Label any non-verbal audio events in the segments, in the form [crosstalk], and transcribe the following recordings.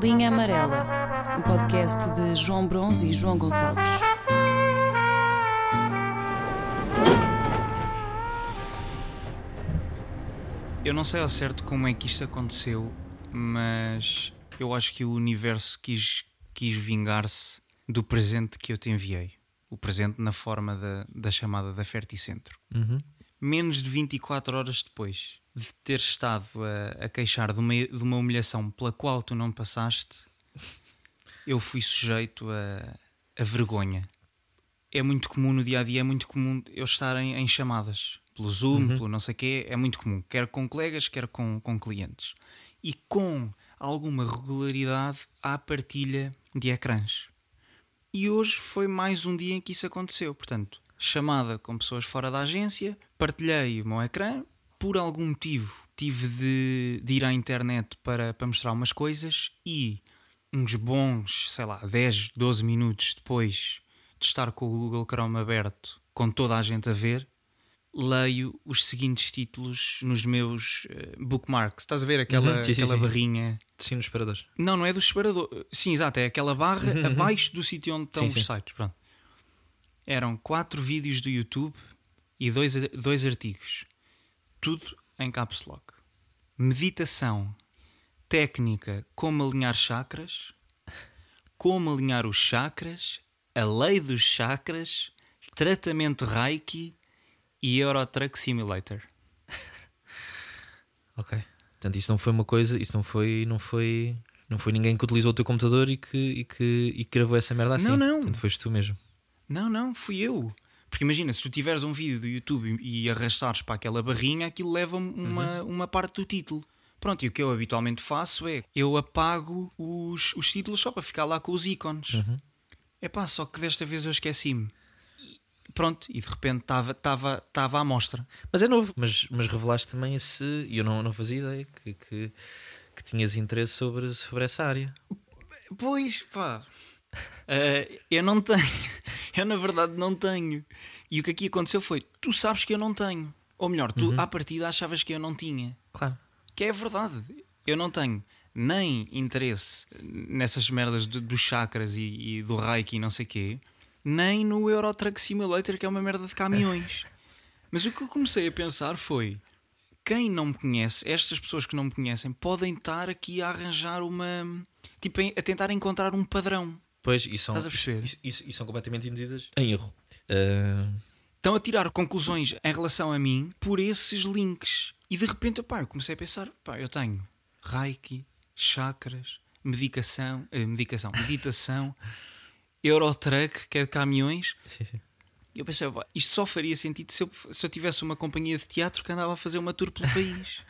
Linha Amarela, um podcast de João Bronze e João Gonçalves. Eu não sei ao certo como é que isto aconteceu, mas eu acho que o universo quis, quis vingar-se do presente que eu te enviei. O presente na forma da, da chamada da Ferticentro. Uhum. Menos de 24 horas depois de ter estado a, a queixar de uma, de uma humilhação pela qual tu não passaste, eu fui sujeito a, a vergonha. É muito comum no dia a dia, é muito comum eu estar em, em chamadas pelo Zoom, pelo não sei o quê, é muito comum, quer com colegas, quer com, com clientes. E com alguma regularidade há partilha de ecrãs. E hoje foi mais um dia em que isso aconteceu. Portanto, chamada com pessoas fora da agência, partilhei o meu ecrã, por algum motivo tive de, de ir à internet para, para mostrar umas coisas e uns bons, sei lá, 10, 12 minutos depois de estar com o Google Chrome aberto, com toda a gente a ver, leio os seguintes títulos nos meus uh, bookmarks. Estás a ver aquela, Uhum, sim, aquela sim. barrinha? Sim, nos separadores. Não, não é do separador. Sim, exato, é aquela barra abaixo do sítio onde estão Sim, os sites. Pronto. Eram quatro vídeos do YouTube e dois, dois artigos. Tudo em caps lock. Meditação, técnica, como alinhar chakras, como alinhar os chakras, a lei dos chakras, tratamento Reiki e Eurotruck Simulator. [laughs] Ok. Portanto, isso não foi uma coisa, isso não foi, não foi, não foi ninguém que utilizou o teu computador e que, e que, e que gravou essa merda assim. Não, não. Portanto, foste tu mesmo. Não, não, fui eu. Porque imagina, se tu tiveres um vídeo do YouTube e arrastares para aquela barrinha, aquilo leva uma, uma parte do título. Pronto, e o que eu habitualmente faço é eu apago os, os títulos só para ficar lá com os ícones. É pá, só que desta vez eu esqueci-me. Pronto, e de repente estava à mostra. Mas é novo. Mas, mas revelaste também esse. E eu não, não fazia ideia que, que, que tinhas interesse sobre, sobre essa área. Pois, pá. Eh, eu não tenho. [laughs] Eu, na verdade, não tenho. E o que aqui aconteceu foi: tu sabes que eu não tenho. Ou melhor, tu à partida achavas que eu não tinha. Claro. Que é verdade. Eu não tenho nem interesse nessas merdas do- dos chakras e, e do Reiki e não sei quê, nem no Euro Truck Simulator, que é uma merda de caminhões. [laughs] Mas o que eu comecei a pensar foi: quem não me conhece, estas pessoas que não me conhecem, podem estar aqui a arranjar uma. Tipo, a tentar encontrar um padrão. Pois, e são, Estás a perceber? isso, isso- e são completamente induzidas em erro. Ah, Estão a tirar conclusões em relação a mim por esses links. E de repente, pá, eu comecei a pensar: pá, eu tenho Reiki, chakras, medicação, eh, medicação, meditação, [laughs] Eurotruck, que é de caminhões. sim, sim. E eu pensei: pá, isto só faria sentido se eu, se eu tivesse uma companhia de teatro que andava a fazer uma tour pelo país. [laughs]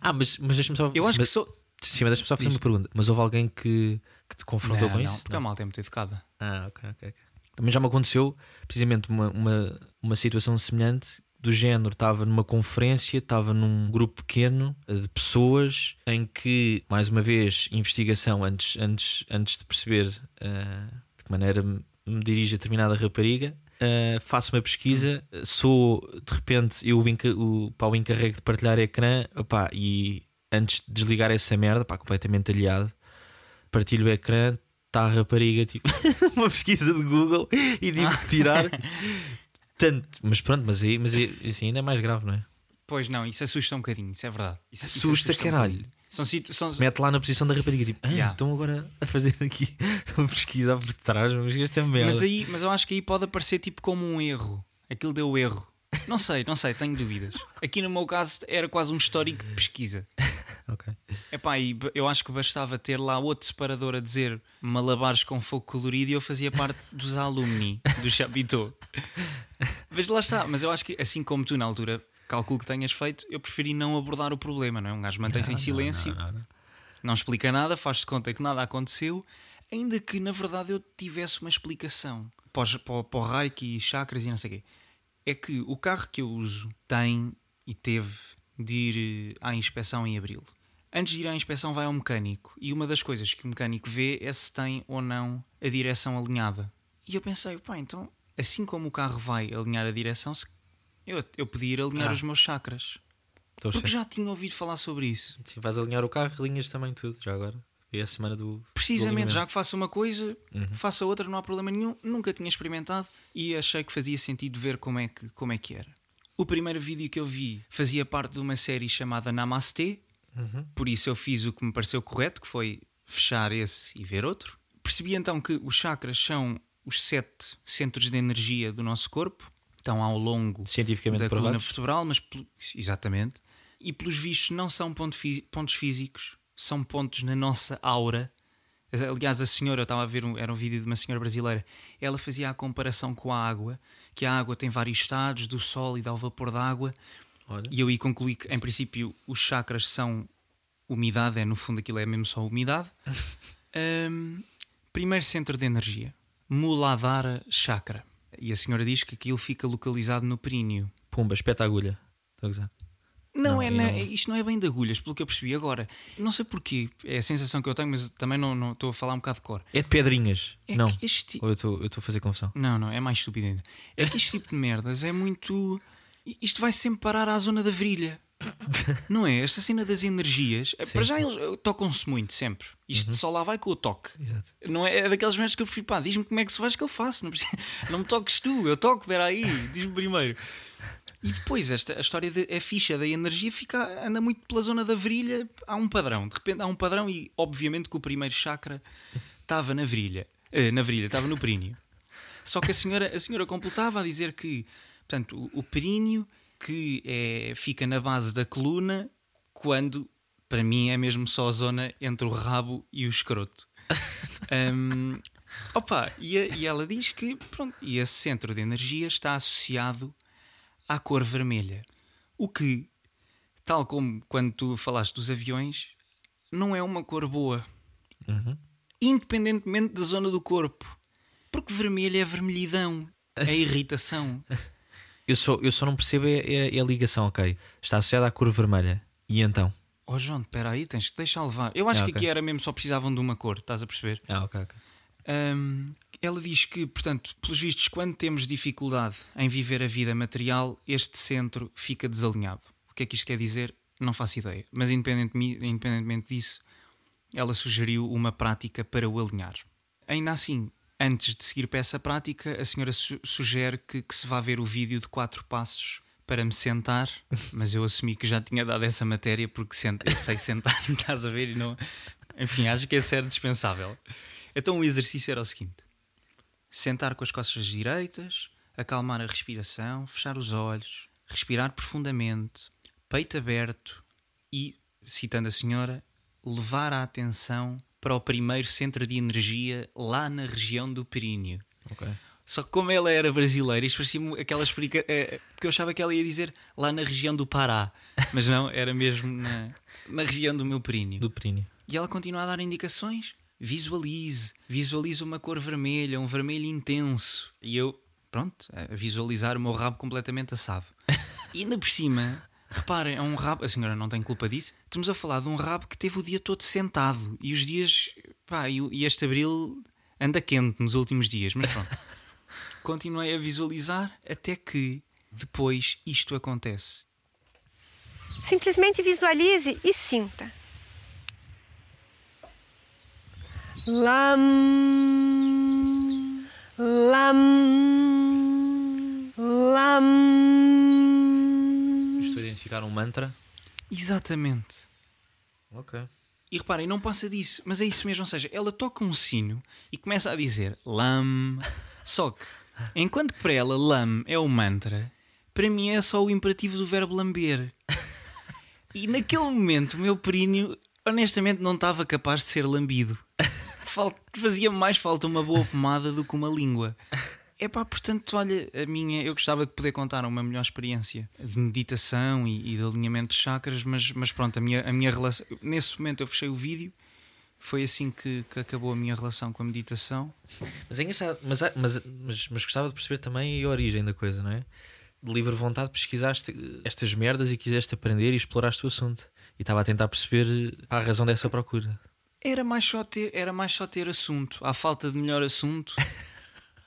Ah, mas, mas deixa-me só. Eu acho que mas, sou. Mas deixa-me só fazer uma pergunta. Mas houve alguém que, que te confrontou Não, com não, isso? porque a malta é muito educada. Ah, ok, ok. Também já me aconteceu precisamente uma, uma, uma situação semelhante do género. Estava numa conferência, estava num grupo pequeno de pessoas em que, mais uma vez, investigação antes, antes, antes de perceber eh, de que maneira me me dirige a determinada rapariga. eh, faço uma pesquisa, sou de repente eu o, o, pá, o encarrego de partilhar ecrã opá, e antes de desligar essa merda, pá, completamente aliado, partilho o ecrã, está a rapariga, tipo, [laughs] uma pesquisa de Google e tive que tirar. [laughs] Tanto, mas pronto, mas aí, mas aí, assim ainda é mais grave, não é? Pois não, isso assusta um bocadinho, isso é verdade. Isso, isso Assusta, um caralho. bocadinho. São, são, Mete lá na posição da rapariga, tipo, ah, Yeah. estão agora a fazer aqui, [laughs] estão a pesquisar por trás, mas isto é merda. Mas, aí, mas eu acho que aí pode aparecer tipo como um erro. Aquilo deu erro. Não sei, não sei, tenho dúvidas. Aqui no meu caso era quase um histórico de pesquisa. [laughs] Ok. Epá, e eu acho que bastava ter lá outro separador a dizer malabares com fogo colorido e eu fazia parte dos alumni do Chapitão. Mas lá está, mas eu acho que assim como tu na altura, calculo que tenhas feito, eu preferi não abordar o problema, não é? Um gajo mantém-se em silêncio, Não, não, não. não explica nada, faz de conta que nada aconteceu, ainda que na verdade eu tivesse uma explicação para, para, o- para o Reiki e chakras e não sei o quê. É que o carro que eu uso tem e teve de ir eh, à inspeção em abril. Antes de ir à inspeção, vai ao mecânico e uma das coisas que o mecânico vê é se tem ou não a direção alinhada. E eu pensei, pá, então, assim como o carro vai alinhar a direção, se- eu, eu podia ir alinhar Ah. os meus chakras. Estou Porque perceber. já tinha ouvido falar sobre isso. Se vais alinhar o carro, alinhas também tudo, já agora. É a semana do. do Precisamente, alinhamento. já que faço uma coisa, Uhum. faço outra, não há problema nenhum. Nunca tinha experimentado e achei que fazia sentido ver como é que, como é que era. O primeiro vídeo que eu vi fazia parte de uma série chamada Namastê, Uhum. por isso eu fiz o que me pareceu correto, que foi fechar esse e ver outro. Percebi então que os chakras são os sete centros de energia do nosso corpo, estão ao longo da coluna vertebral, mas exatamente. E pelos vistos não são pontos físicos, são pontos na nossa aura. Aliás, a senhora, eu estava a ver, um, era um vídeo de uma senhora brasileira, ela fazia a comparação com a água, que a água tem vários estados, do sólido ao vapor da água, Olha. e eu aí concluí que, em princípio, os chakras são umidade, é no fundo aquilo é mesmo só umidade. [laughs] Ahm, primeiro centro de energia, Muladhara Chakra. E a senhora diz que aquilo fica localizado no períneo. Pumba, espeta a agulha. Estou a gozar. Não, Não, é, na- não- isto não é bem de agulhas, pelo que eu percebi agora. Não sei porquê, é a sensação que eu tenho, mas também não não estou a falar um bocado de cor. É de pedrinhas. É não. este Ou eu estou a fazer confusão. Não, não, é mais estúpido ainda. É que este tipo de merdas é muito. Isto vai sempre parar à zona da virilha. Não é? Esta cena das energias. é, Para já eles eh, tocam-se muito, sempre. Isto só lá vai com o toque. Exato. Não é, é daquelas merdas que eu prefiro. Pá, diz-me como é que se faz que eu faço. Não, precisa- [laughs] não me toques tu, eu toco, espera aí, diz-me primeiro. E depois, esta, a história da a ficha da energia fica, anda muito pela zona da virilha. Há um padrão, de repente há um padrão, e obviamente que o primeiro chakra estava na virilha. Eh, na virilha, estava no períneo. Só que a senhora, a senhora completava a dizer que portanto, o, o períneo que é, fica na base da coluna quando, para mim, é mesmo só a zona entre o rabo e o escroto. [laughs] Hum, opa, e, a- e ela diz que pronto, e esse centro de energia está associado à cor vermelha. O que, tal como quando tu falaste dos aviões, não é uma cor boa. Uhum. Independentemente da zona do corpo. Porque vermelho é vermelhidão, é [laughs] irritação. Eu só, eu só não percebo é, é- é a ligação, ok. Está associada à cor vermelha. E então? Oh João, espera aí, tens que deixar levar. Eu acho Ah, que ok. aqui era mesmo só precisavam de uma cor, estás a perceber? Ah, ok, ok. Hum, ela diz que, portanto, pelos vistos, quando temos dificuldade em viver a vida material, este centro fica desalinhado. O que é que isto quer dizer? Não faço ideia. Mas, independentemente, independentemente disso, ela sugeriu uma prática para o alinhar. Ainda assim, antes de seguir para essa prática, a senhora su- sugere que, que se vá ver o vídeo de quatro passos para me sentar, [laughs] mas eu assumi que já tinha dado essa matéria porque sento, eu sei sentar-me, [laughs] estás a ver? E não... Enfim, acho que esse era dispensável. Então o exercício era o seguinte: sentar com as costas direitas, acalmar a respiração, fechar os olhos, respirar profundamente, peito aberto e, citando a senhora, levar a atenção para o primeiro centro de energia lá na região do períneo. Ok. Só que como ela era brasileira, isto parecia aquela explica... eh, porque eu achava que ela ia dizer lá na região do Pará, mas não, era mesmo na, na região do meu períneo. Do períneo. E ela continua a dar indicações. Visualize, visualize uma cor vermelha, um vermelho intenso. E eu, pronto, a visualizar o meu rabo completamente assado. E ainda por cima, reparem, é um rabo, a senhora não tem culpa disso. Estamos a falar de um rabo que teve o dia todo sentado. E os dias, pá, e, e este abril anda quente nos últimos dias, mas pronto. [laughs] Continuei a visualizar até que depois isto acontece. Simplesmente visualize e sinta. Lam, lam, lam. Estou a identificar um mantra. Exatamente. Ok. E reparem, não passa disso, mas é isso mesmo. Ou seja, ela toca um sino e começa a dizer lam. Só que, enquanto para ela lam é o mantra, para mim é só o imperativo do verbo lamber. E naquele momento o meu períneo, honestamente, não estava capaz de ser lambido. Fazia mais falta uma boa pomada do que uma língua. É pá, portanto, olha, a minha, eu gostava de poder contar uma melhor experiência de meditação e, e de alinhamento de chakras, mas, mas pronto, a minha, a minha relação, nesse momento eu fechei o vídeo, foi assim que, que acabou a minha relação com a meditação. Mas é engraçado, mas, mas, mas, mas gostava de perceber também a origem da coisa, não é? De livre vontade pesquisaste estas merdas e quiseste aprender e exploraste o assunto. E estava a tentar perceber a razão dessa procura. Era mais só ter, era mais só ter assunto, à falta de melhor assunto. [laughs]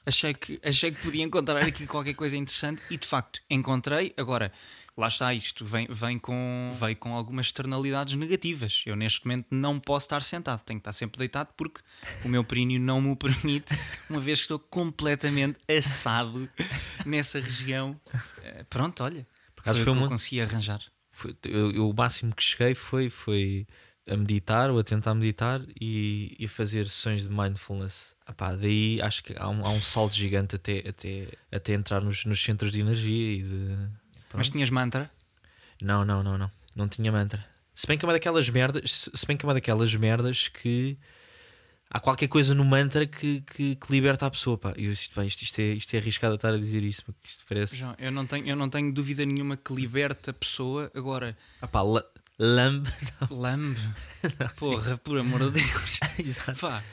Achei que, achei que podia encontrar aqui qualquer coisa interessante e de facto encontrei. Agora, lá está isto, vem, vem com, veio com algumas externalidades negativas. Eu neste momento não posso estar sentado, tenho que estar sempre deitado porque o meu períneo não me o permite, uma vez que estou completamente assado nessa região. Eh, Pronto, olha, acaso foi, foi o que eu uma- consegui arranjar. Foi- eu, eu- o máximo que cheguei foi, foi a meditar ou a tentar meditar e, e fazer sessões de mindfulness. Epá, daí acho que há um, há um salto gigante até, até, até entrar nos, nos centros de energia e de. Mas pronto. tinhas mantra? Não, não, não, não. Não tinha mantra. Se bem que é uma daquelas merdas, se bem que é uma daquelas merdas que há qualquer coisa no mantra que, que, que liberta a pessoa. Pá. E eu, isto, bem, isto, isto, é, isto é arriscado estar a dizer isso, porque isto parece. João, eu não tenho, eu não tenho dúvida nenhuma que liberta a pessoa. Agora, Ah, pá, la- lambe. [laughs] lambe. [laughs] Porra, por amor de Deus. [laughs] Exato. Pá,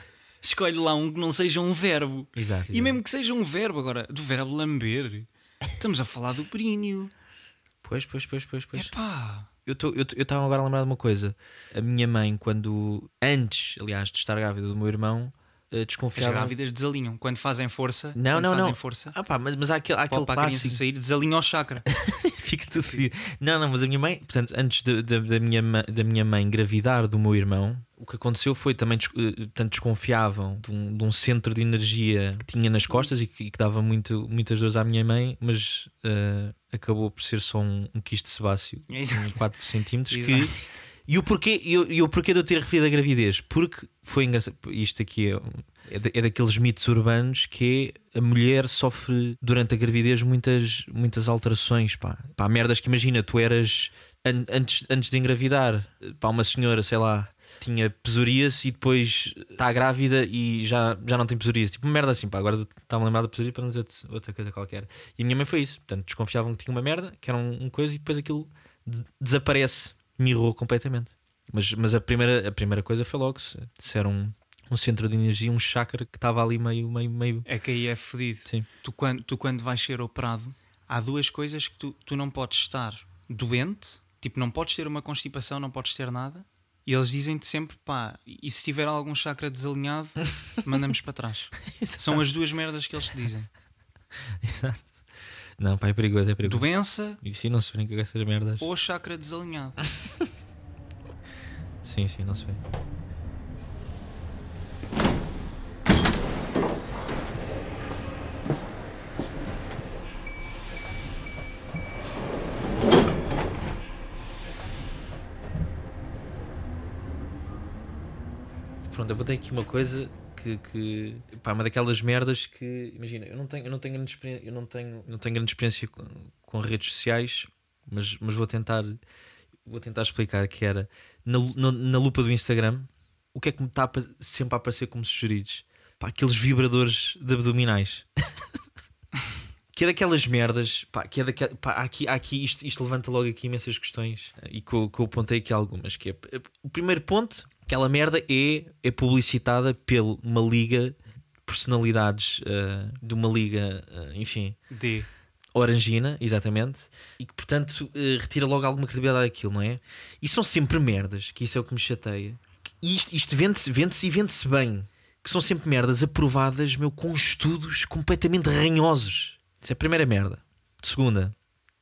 escolhe lá um que não seja um verbo. Exato, E mesmo que seja um verbo, agora, do verbo lamber, estamos a falar do períneo. Pois, pois, pois, pois, pois. Epá. Eu estava agora a lembrar de uma coisa. A minha mãe, quando antes, aliás, de estar grávida do meu irmão, eh, As desconfiava. grávidas desalinham. Quando fazem força, Não, não, fazem não. força, Ah, pá, mas, mas há aquele, há aquele clássico. sair, desalinha o chakra. [laughs] Fica tudo fedido. Não, não, mas a minha mãe, portanto, antes de- de- da, minha, da minha mãe engravidar do meu irmão, o que aconteceu foi também eh, portanto, desconfiavam de um, de um centro de energia que tinha nas costas e que, e que dava muito, muitas dores à minha mãe, mas eh, acabou por ser só um, um quiste sebáceo, um 4 centímetros. [laughs] Que. E o porquê, e o, e o porquê de eu ter repetido a gravidez? Porque foi engraçado. Isto aqui é, é, da- é daqueles mitos urbanos que a mulher sofre durante a gravidez muitas, muitas alterações. Pá. Pá, merdas que imagina, tu eras an- antes, antes de engravidar, pá, uma senhora, sei lá. Tinha psoríase e depois está grávida e já, já não tem psoríase. Tipo, merda assim, pá. Agora está-me a lembrar da psoríase para não dizer outra- coisa qualquer. E a minha mãe foi isso. Portanto, desconfiavam que tinha uma merda, que era um, um coisa, e depois aquilo des- desaparece, mirrou completamente. Mas, mas a, primeira, a primeira coisa foi logo se, era um, um centro de energia, um chakra que estava ali meio, meio, meio. É que aí é fedido. Sim. Tu quando, tu, quando vais ser operado, há duas coisas que tu, tu não podes estar doente, tipo, não podes ter uma constipação, não podes ter nada. E eles dizem-te sempre, pá, e se tiver algum chakra desalinhado, [laughs] mandamos para trás. São as duas merdas que eles te dizem: [laughs] Exato. Não, pá, é perigoso, é perigoso. doença E sim, não se brinca com essas merdas. ou chakra desalinhado. [laughs] Sim, sim, não se vê. Pronto, eu vou ter aqui uma coisa que, que pá, uma daquelas merdas que imagina, eu não tenho, eu não tenho grande experiência, eu não tenho, não tenho grande experiência com, com redes sociais, mas, mas vou tentar vou tentar explicar que era na, na, na lupa do Instagram o que é que me está sempre a aparecer como sugeridos? Pá, aqueles vibradores de abdominais. [laughs] que é daquelas merdas, pá, que é daquela, pá, aqui, aqui isto, isto levanta logo aqui imensas questões eh, e que eu, que eu apontei aqui algumas. Que é, eh, o primeiro ponto, aquela merda é, é publicitada por uma liga de personalidades eh, de uma liga, eh, enfim, D. Orangina, exatamente, e que portanto eh, retira logo alguma credibilidade daquilo, não é? E são sempre merdas, que isso é o que me chateia. E isto, isto vende-se vende e vende-se bem, que são sempre merdas aprovadas, meu, com estudos completamente ranhosos. Isso é a primeira merda. Segunda,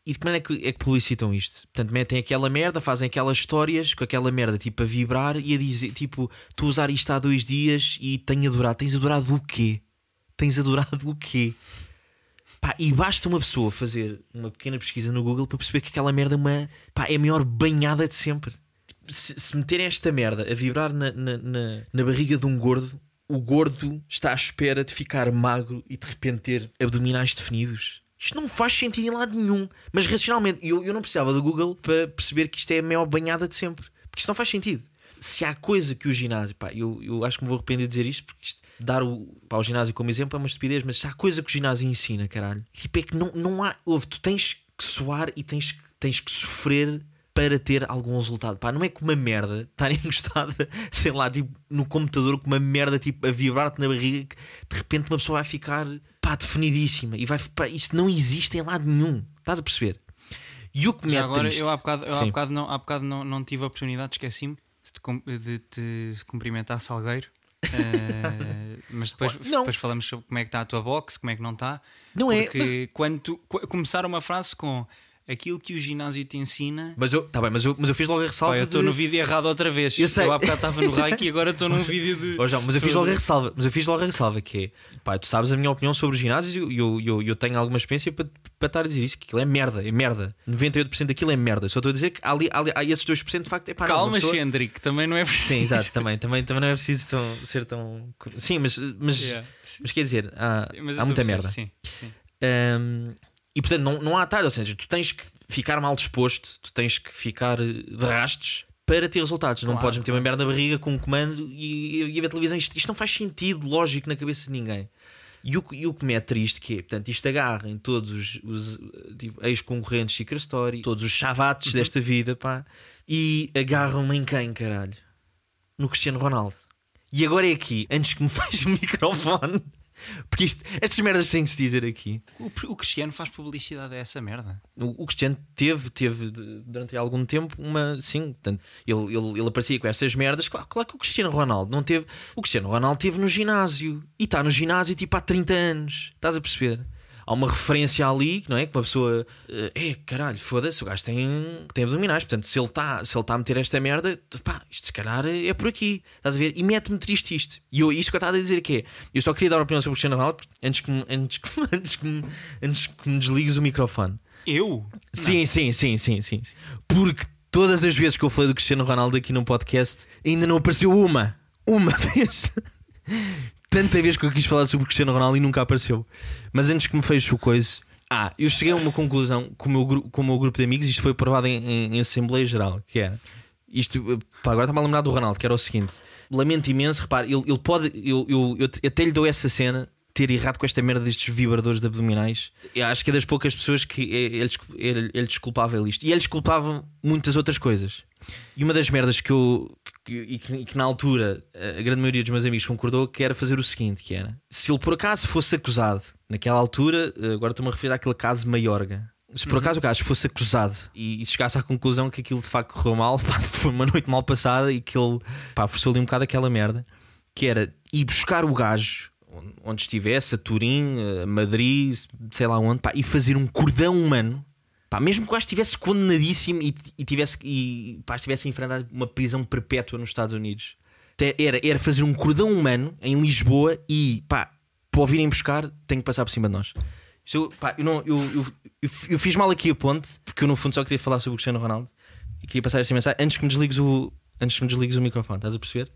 e de que maneira é que, é que publicitam isto? Portanto, metem aquela merda, fazem aquelas histórias com aquela merda tipo a vibrar e a dizer, tipo, tu usar isto há dois dias e tenho adorado. Tens adorado o quê? Tens adorado o quê? Pá, e basta uma pessoa fazer uma pequena pesquisa no Google para perceber que aquela merda é, uma, pá, é a maior banhada de sempre. Se, se meterem esta merda a vibrar na, na, na, na barriga de um gordo, o gordo está à espera de ficar magro e de repente ter abdominais definidos. Isto não faz sentido em lado nenhum. Mas racionalmente, eu, eu não precisava do Google para perceber que isto é a maior banhada de sempre. Porque isto não faz sentido. Se há coisa que o ginásio, pá, eu, eu acho que me vou arrepender de dizer isto, porque isto, dar o, pá, o ginásio como exemplo é uma estupidez, mas se há coisa que o ginásio ensina, caralho, tipo, é que não, não há. Ouve, tu tens que suar e tens, que- tens que sofrer para ter algum resultado. Pá, não é que uma merda estar encostada, sei lá, tipo, no computador com uma merda tipo a vibrar-te na barriga que de repente uma pessoa vai ficar pá, definidíssima e vai. Pá, isso não existe em lado nenhum. Estás a perceber? E o que me é agora, triste- eu há bocado, eu há bocado, não, há bocado não, não tive a oportunidade, esqueci-me de, te cumprimentar, Salgueiro. [laughs] Eh, mas depois, depois falamos sobre como é que está a tua box, como é que não está. Não é, Porque quando tu, começar uma frase com aquilo que o ginásio te ensina. Mas eu, tá bem, mas eu, mas eu fiz logo a ressalva. Pá, eu estou de- no vídeo errado outra vez. Eu sei. há bocado estava no [laughs] Reiki e agora estou num vídeo de. Ó, João, mas eu fiz logo a ressalva, mas eu fiz logo a ressalva que é, pá, tu sabes a minha opinião sobre os ginásios e eu, eu, eu, eu tenho alguma experiência para, para estar a dizer isso, que aquilo é merda, é merda. 98% daquilo é merda. Só estou a dizer que há, ali, ali- há esses 2% de facto é pá, Calma, pessoa- Xendrick, também não é preciso. Sim, exato, também, também, também não é preciso tão- ser tão. Sim, mas, mas, Yeah. mas quer dizer, há, Mas há eu muita merda. Sim, sim. Um, e portanto, não, não há atalho, ou seja, tu tens que ficar mal disposto, tu tens que ficar de rastos para ter resultados. não Claro, podes meter uma merda na barriga com um comando e, e, a ver televisão. Isto, isto não faz sentido lógico na cabeça de ninguém. E o, que- e o que me é triste que é, portanto, isto agarra em todos os, os, tipo, ex-concorrentes Secret Story, todos os chavates desta vida, pá, e agarram-me em quem, caralho? No Cristiano Ronaldo. E agora é aqui, antes que me [laughs] feche o microfone, porque isto, estas merdas têm que se dizer aqui. O, o Cristiano faz publicidade a essa merda. O, o Cristiano teve, teve durante algum tempo uma. Sim, portanto, ele, ele, ele aparecia com essas merdas. Claro, claro que o Cristiano Ronaldo não teve. O Cristiano Ronaldo teve no ginásio e está no ginásio tipo há 30 anos. Estás a perceber? Há uma referência ali, não é? Que uma pessoa. É, caralho, foda-se, o gajo tem, tem abdominais. Portanto, se ele está tá a meter esta merda, pá, isto se calhar é por aqui. Estás a ver? E mete-me triste isto. E eu, isto que eu estava a dizer que é. Eu só queria dar uma opinião sobre o Cristiano Ronaldo antes que, me- antes que, [laughs] antes que, me- antes que me desligues o microfone. Eu? Sim, sim, sim, sim, sim. sim. Porque todas as vezes que eu falei do Cristiano Ronaldo aqui no podcast, ainda não apareceu uma. Uma [laughs] vez. Tanta vez que eu quis falar sobre o Cristiano Ronaldo e nunca apareceu. Mas antes que me feche o coisa. Ah, eu cheguei a uma conclusão com o meu, com o meu grupo de amigos, isto foi aprovado em, em- em Assembleia Geral, que era. Isto, pá, agora está-me a lembrar do Ronaldo, que era o seguinte: lamento imenso, repare, ele, ele pode. Eu, eu, eu até lhe dou essa cena, ter errado com esta merda destes vibradores de abdominais. Eu acho que é das poucas pessoas que é- ele, descul- ele, ele desculpava isto. E ele desculpava muitas outras coisas. E uma das merdas que eu. que- e, que, e que na altura a grande maioria dos meus amigos concordou que era fazer o seguinte: que era se ele por acaso fosse acusado, naquela altura, eh, agora estou-me a referir àquele caso Maiorga. Se por acaso o gajo fosse acusado e, e chegasse à conclusão que aquilo de facto correu mal, [laughs] pá, foi uma noite mal passada e que ele pá, forçou ali um bocado aquela merda, que era ir buscar o gajo onde- onde estivesse, a Turim, a Madrid, sei lá onde, pá, e fazer um cordão humano Pá, mesmo que o gajo estivesse condenadíssimo e, e tivesse, e, pá, estivesse a enfrentar uma prisão perpétua nos Estados Unidos, era, era fazer um cordão humano em Lisboa e pá, para o virem buscar, tem que passar por cima de nós. Eu, pá, eu, não, eu, eu, eu fiz mal aqui a ponte, porque eu no fundo só queria falar sobre o Cristiano Ronaldo e queria passar esta mensagem antes que me desligues o, antes que me desligues o microfone, estás a perceber?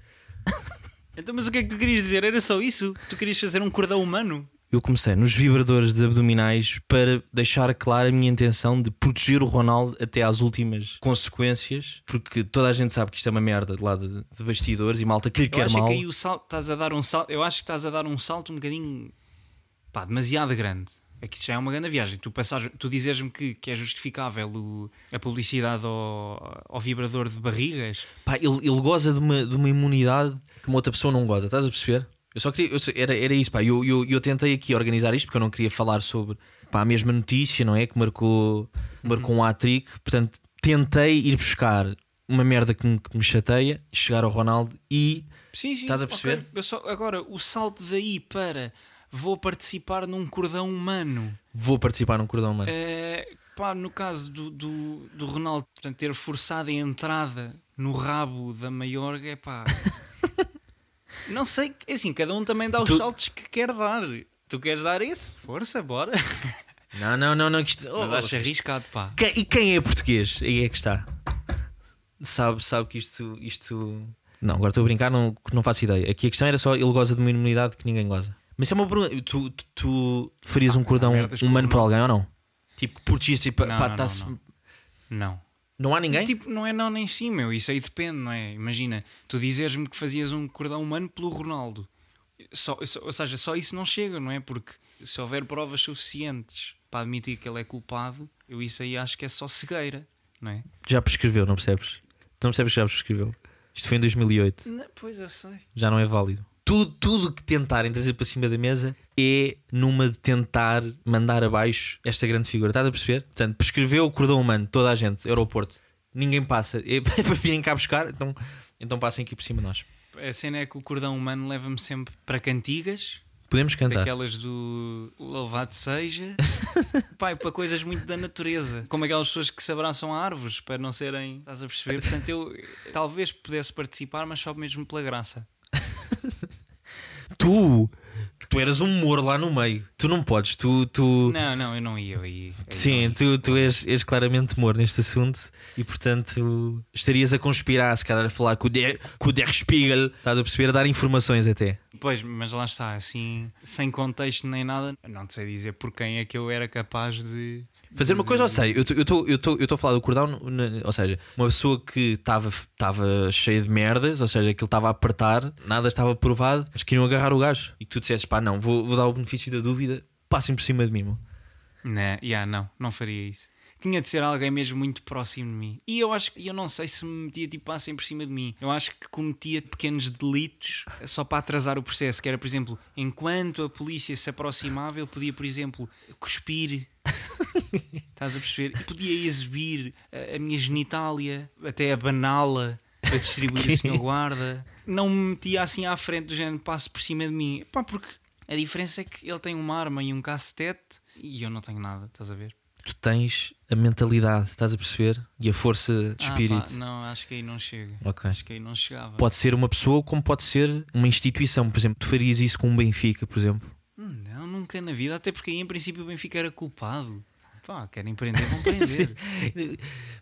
[laughs] Então, mas o que é que tu querias dizer? Era só isso? Tu querias fazer um cordão humano? Eu comecei nos vibradores de abdominais para deixar clara a minha intenção de proteger o Ronaldo até às últimas consequências, porque toda a gente sabe que isto é uma merda de lá de, de bastidores e malta que lhe Eu quer acho mal. que aí o salto, estás a dar um salto. Eu acho que estás a dar um salto um bocadinho pá, demasiado grande. É que isso já é uma grande viagem. Tu, passares, tu dizes-me que, que é justificável o- a publicidade ao, ao vibrador de barrigas. Pá, ele, ele goza de uma, de uma imunidade que uma outra pessoa não goza, estás a perceber? Eu só queria, eu só- era, era isso, pá. Eu, eu, eu tentei aqui organizar isto porque eu não queria falar sobre pá, a mesma notícia, não é? Que marcou, marcou um hat-trick. Portanto, tentei ir buscar uma merda que me, que me chateia, chegar ao Ronaldo e Sim, sim. Estás a perceber? Eu só- agora, o salto daí para vou participar num cordão humano. vou participar num cordão humano. É, pá, no caso do, do, do Ronaldo portanto, ter forçado a entrada no rabo da Maiorga, é pá. [laughs] não sei, é assim, cada um também dá os Tu- saltos que quer dar. Tu queres dar esse? Força, bora. Não, não, não, não. Isto, Mas oh, acho arriscado, pá. Quem- e quem é português? Aí é que está. Sabe, sabe que isto, isto. Não, agora estou a brincar, não, não faço ideia. Aqui a questão era só ele goza de uma imunidade que ninguém goza. Mas isso é uma pergunta. Tu, tu, tu farias um cordão humano para alguém ou não? Tipo, que protegiste tipo, Não, pá, não, tá-se- não, não. Não. Não há ninguém? Tipo, não é não nem sim, meu. Isso aí depende, não é? Imagina, tu dizes-me que fazias um cordão humano pelo Ronaldo. Só, só- ou seja, só isso não chega, não é? Porque se houver provas suficientes para admitir que ele é culpado, eu isso aí acho que é só cegueira, não é? Já prescreveu, não percebes? Tu não percebes que já prescreveu? Isto foi em 2008. Não, pois eu sei. Já não é válido. Tudo, tudo que tentarem trazer para cima da mesa é numa de tentar mandar abaixo esta grande figura. Estás a perceber? Portanto, prescreveu o cordão humano, toda a gente, aeroporto. Ninguém passa. [laughs] É para virem cá buscar, então, então passem aqui por cima de nós. A cena é que o cordão humano leva-me sempre para cantigas Podemos cantar. Daquelas do louvado seja, [laughs] pai, para coisas muito da natureza, como aquelas pessoas que se abraçam a árvores para não serem, estás a perceber? Portanto, eu talvez pudesse participar, mas só mesmo pela graça. Tu, tu eras um moro lá no meio. Tu não podes, tu. tu... Não, não, eu não ia, eu ia. eu Sim, não tu, tu és, és claramente moro neste assunto e portanto estarias a conspirar, se calhar a falar com o Der, com o Der Spiegel, estás a perceber, a dar informações até. Pois, mas lá está, assim, sem contexto nem nada, não te sei dizer por quem é que eu era capaz de. Fazer uma coisa, ou seja, eu estou a falar do cordão, ou seja, uma pessoa que estava cheia de merdas, ou seja, aquilo estava a apertar, nada estava provado, mas queriam agarrar o gajo e que tu dissesses, pá, não, vou, vou dar o benefício da dúvida, passem por cima de mim. meu. Né, yeah, não, não faria isso. Tinha de ser alguém mesmo muito próximo de mim. E eu acho que eu não sei se me metia tipo passem por cima de mim. Eu acho que cometia pequenos delitos só para atrasar o processo. Que era, por exemplo, enquanto a polícia se aproximava, eu podia, por exemplo, cuspir. [laughs] Estás a perceber? E podia exibir a, a minha genitália, até abaná-la para distribuir o senhor guarda. Não me metia assim à frente do género passe por cima de mim. Pá, porque a diferença é que ele tem uma arma e um cacetete e eu não tenho nada, estás a ver? Tu tens a mentalidade, estás a perceber? E a força de Ah, espírito. pá, não, acho que aí não chega. Ok. Acho que aí não chegava. Pode ser uma pessoa, como pode ser uma instituição. Por exemplo, tu farias isso com um Benfica, por exemplo. Hum, Não, nunca na vida, até porque aí em princípio o Benfica era culpado. Pá, querem prender, vão [laughs] prender.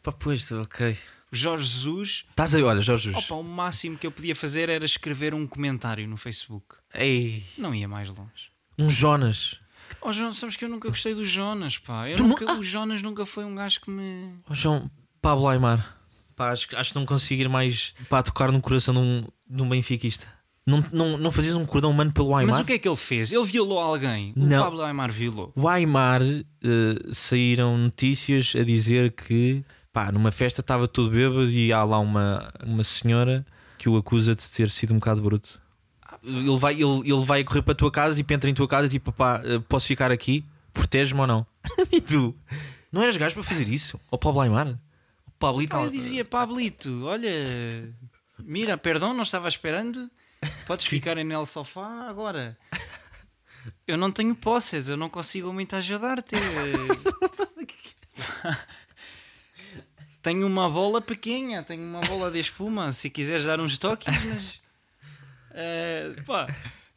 Pá, pois, ok. Jorge Jesus, Estás aí, olha, Jorge Jesus. opa, o máximo que eu podia fazer era escrever um comentário no Facebook. Ei, Não ia mais longe. um Jonas. Oh, Jonas, sabes que eu nunca gostei do Jonas, pá. Eu nunca- nu- O Jonas nunca foi um gajo que me. Oh, João, Pablo Aymar. Pá, acho, que- acho que não consigo ir mais para tocar no coração de um, de um benfiquista. Não, não, não fazias um cordão humano pelo Aymar? Mas o que é que ele fez? Ele violou alguém. O Não. Pablo Aymar violou. O Aymar eh, saíram notícias a dizer que pá, numa festa estava todo bêbado e há lá uma, uma senhora que o acusa de ter sido um bocado bruto. Ele vai, ele, ele vai correr para a tua casa e entra em tua casa tipo, pá, eh, posso ficar aqui? Protege-me ou não? [laughs] e tu? Não eras gajo para fazer isso? O Pablo Aymar? O Pablito Pá, eu dizia, Pablito, olha, mira, perdão, não estava esperando. Podes ficar aí no sofá agora. Eu não tenho posses, eu não consigo muito ajudar-te. [laughs] tenho uma bola pequena, tenho uma bola de espuma. Se quiseres dar uns toques, mas. Eh, pá,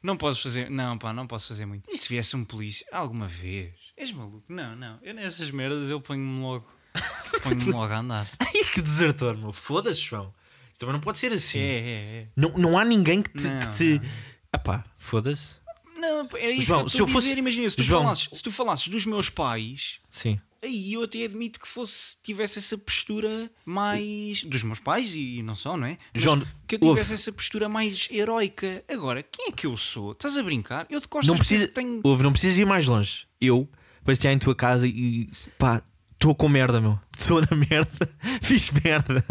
não posso fazer. Não, pá, não posso fazer muito. E se viesse um polícia alguma vez? És maluco? Não, não. Eu nessas merdas eu ponho-me logo. [laughs] Ponho-me logo a andar. Ai, que desertor, meu. Foda-se, João. Isto também não pode ser assim. É, é, é. Não, não há ninguém que te. Não, que te... Ah pá, foda-se. Não, era isso João, que eu se estou eu fosse- dizer. Imagina, se tu, João. falasses, se tu falasses dos meus pais, Sim. Aí eu até admito que fosse, tivesse essa postura mais. dos meus pais e não só, não é? Mas João, que eu ouve. tivesse essa postura mais heroica. Agora, quem é que eu sou? Estás a brincar? Eu de costas Não precisa, tenho. ouve, não precisas ir mais longe. Eu parecia em tua casa e pá, estou com merda, meu. Estou na merda. [laughs] Fiz merda.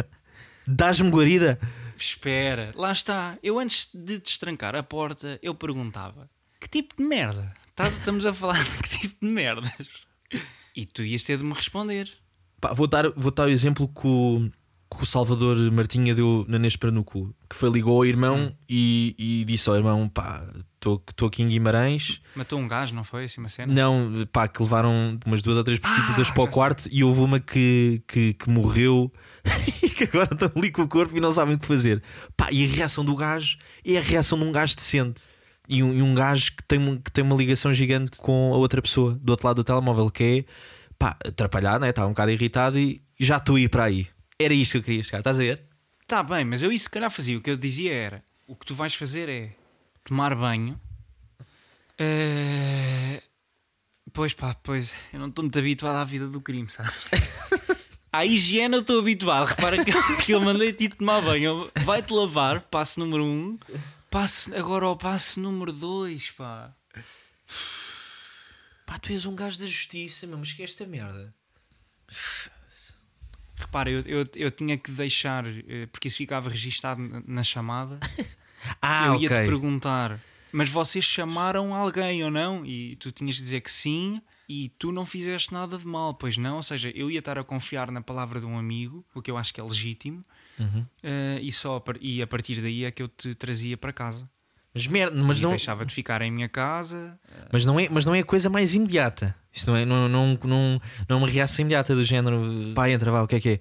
Dás-me guarida. Espera, lá está. Eu antes de destrancar a porta, eu perguntava: que tipo de merda? Estás- Estamos a falar de que tipo de merdas? E tu ias ter de me responder. Pá, vou, dar, vou dar o exemplo que o, que o Salvador Martinha deu na Nespera no cu. Que foi ligou ao irmão e, e disse ao irmão: pá, estou aqui em Guimarães. Matou um gajo, não foi assim uma cena? Não, pá, que levaram umas duas ou três prostitutas Ah, para o quarto e houve uma que, que, que morreu [laughs] e que agora estão ali com o corpo e não sabem o que fazer. Pá, e a reação do gajo é a reação de um gajo decente. E um, e um gajo que tem, que tem uma ligação gigante com a outra pessoa do outro lado do telemóvel, que é pá, atrapalhado, né? Está um bocado irritado e já estou a ir para aí. Era isto que eu queria chegar, estás a ver? Tá bem, mas eu isso se calhar fazia. O que eu dizia era: o que tu vais fazer é tomar banho. Eh, Pois pá, pois eu não estou muito habituado à vida do crime, sabes? [laughs] À higiene eu estou habituado. Repara que eu, que eu mandei-te tomar banho. Vai-te lavar, passo número um. Passo, agora ao passo número dois, pá. Pá, tu és um gajo da justiça, meu, mas que é esta merda? Repara, eu, eu, eu tinha que deixar, eh, porque isso ficava registado na- chamada. [laughs] Ah, eu ia ok. te perguntar, mas vocês chamaram alguém ou não? E tu tinhas de dizer que sim, e tu não fizeste nada de mal, pois não? Ou seja, eu ia estar a confiar na palavra de um amigo, o que eu acho que é legítimo, Uhum. eh, e só e a partir daí é que eu te trazia para casa. Mas, merda, mas, não, deixava de ficar em minha casa. mas, não é, mas não é a coisa mais imediata. Isso não é, não, não, não, não é uma reação imediata do género pá, entra, vá, o que é que é?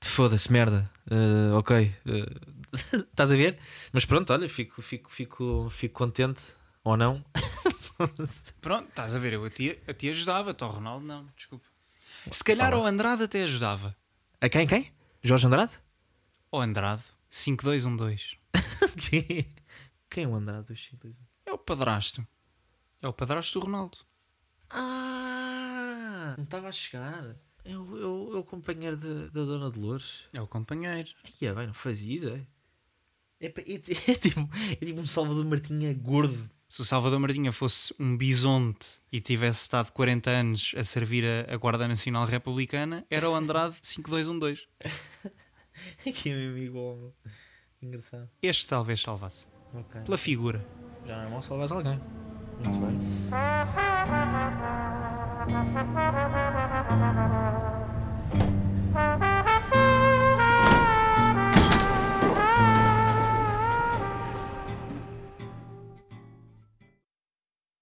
Foda-se, merda. Eh, ok. eh, [laughs] estás a ver? Mas pronto, olha, fico, fico, fico, fico contente ou não. [laughs] Pronto, estás a ver, eu a ti, a ti ajudava-te, ao Ronaldo não, desculpa. Se calhar ao Andrade até ajudava. A quem? Quem? Jorge Andrade? Ao Andrade, 5212. [laughs] quem é o Andrade dos 5 É o padrasto. É o padrasto do Ronaldo. Ah, não estava a chegar. É o, é o, é o companheiro da, da Dona Dolores. É o companheiro. Ia bem, não fazia ideia. É, é, [laughs] é tipo, é tipo um Salvador Martinha gordo. Se o Salvador Martinha fosse um bisonte e tivesse estado 40 anos a servir a, a Guarda Nacional Republicana, era o Andrade 5212. [laughs] [laughs] Que é mesmo igual. Engraçado. Este talvez salvasse. Ok. Pela figura. Já não é mal salvar alguém. Muito bem.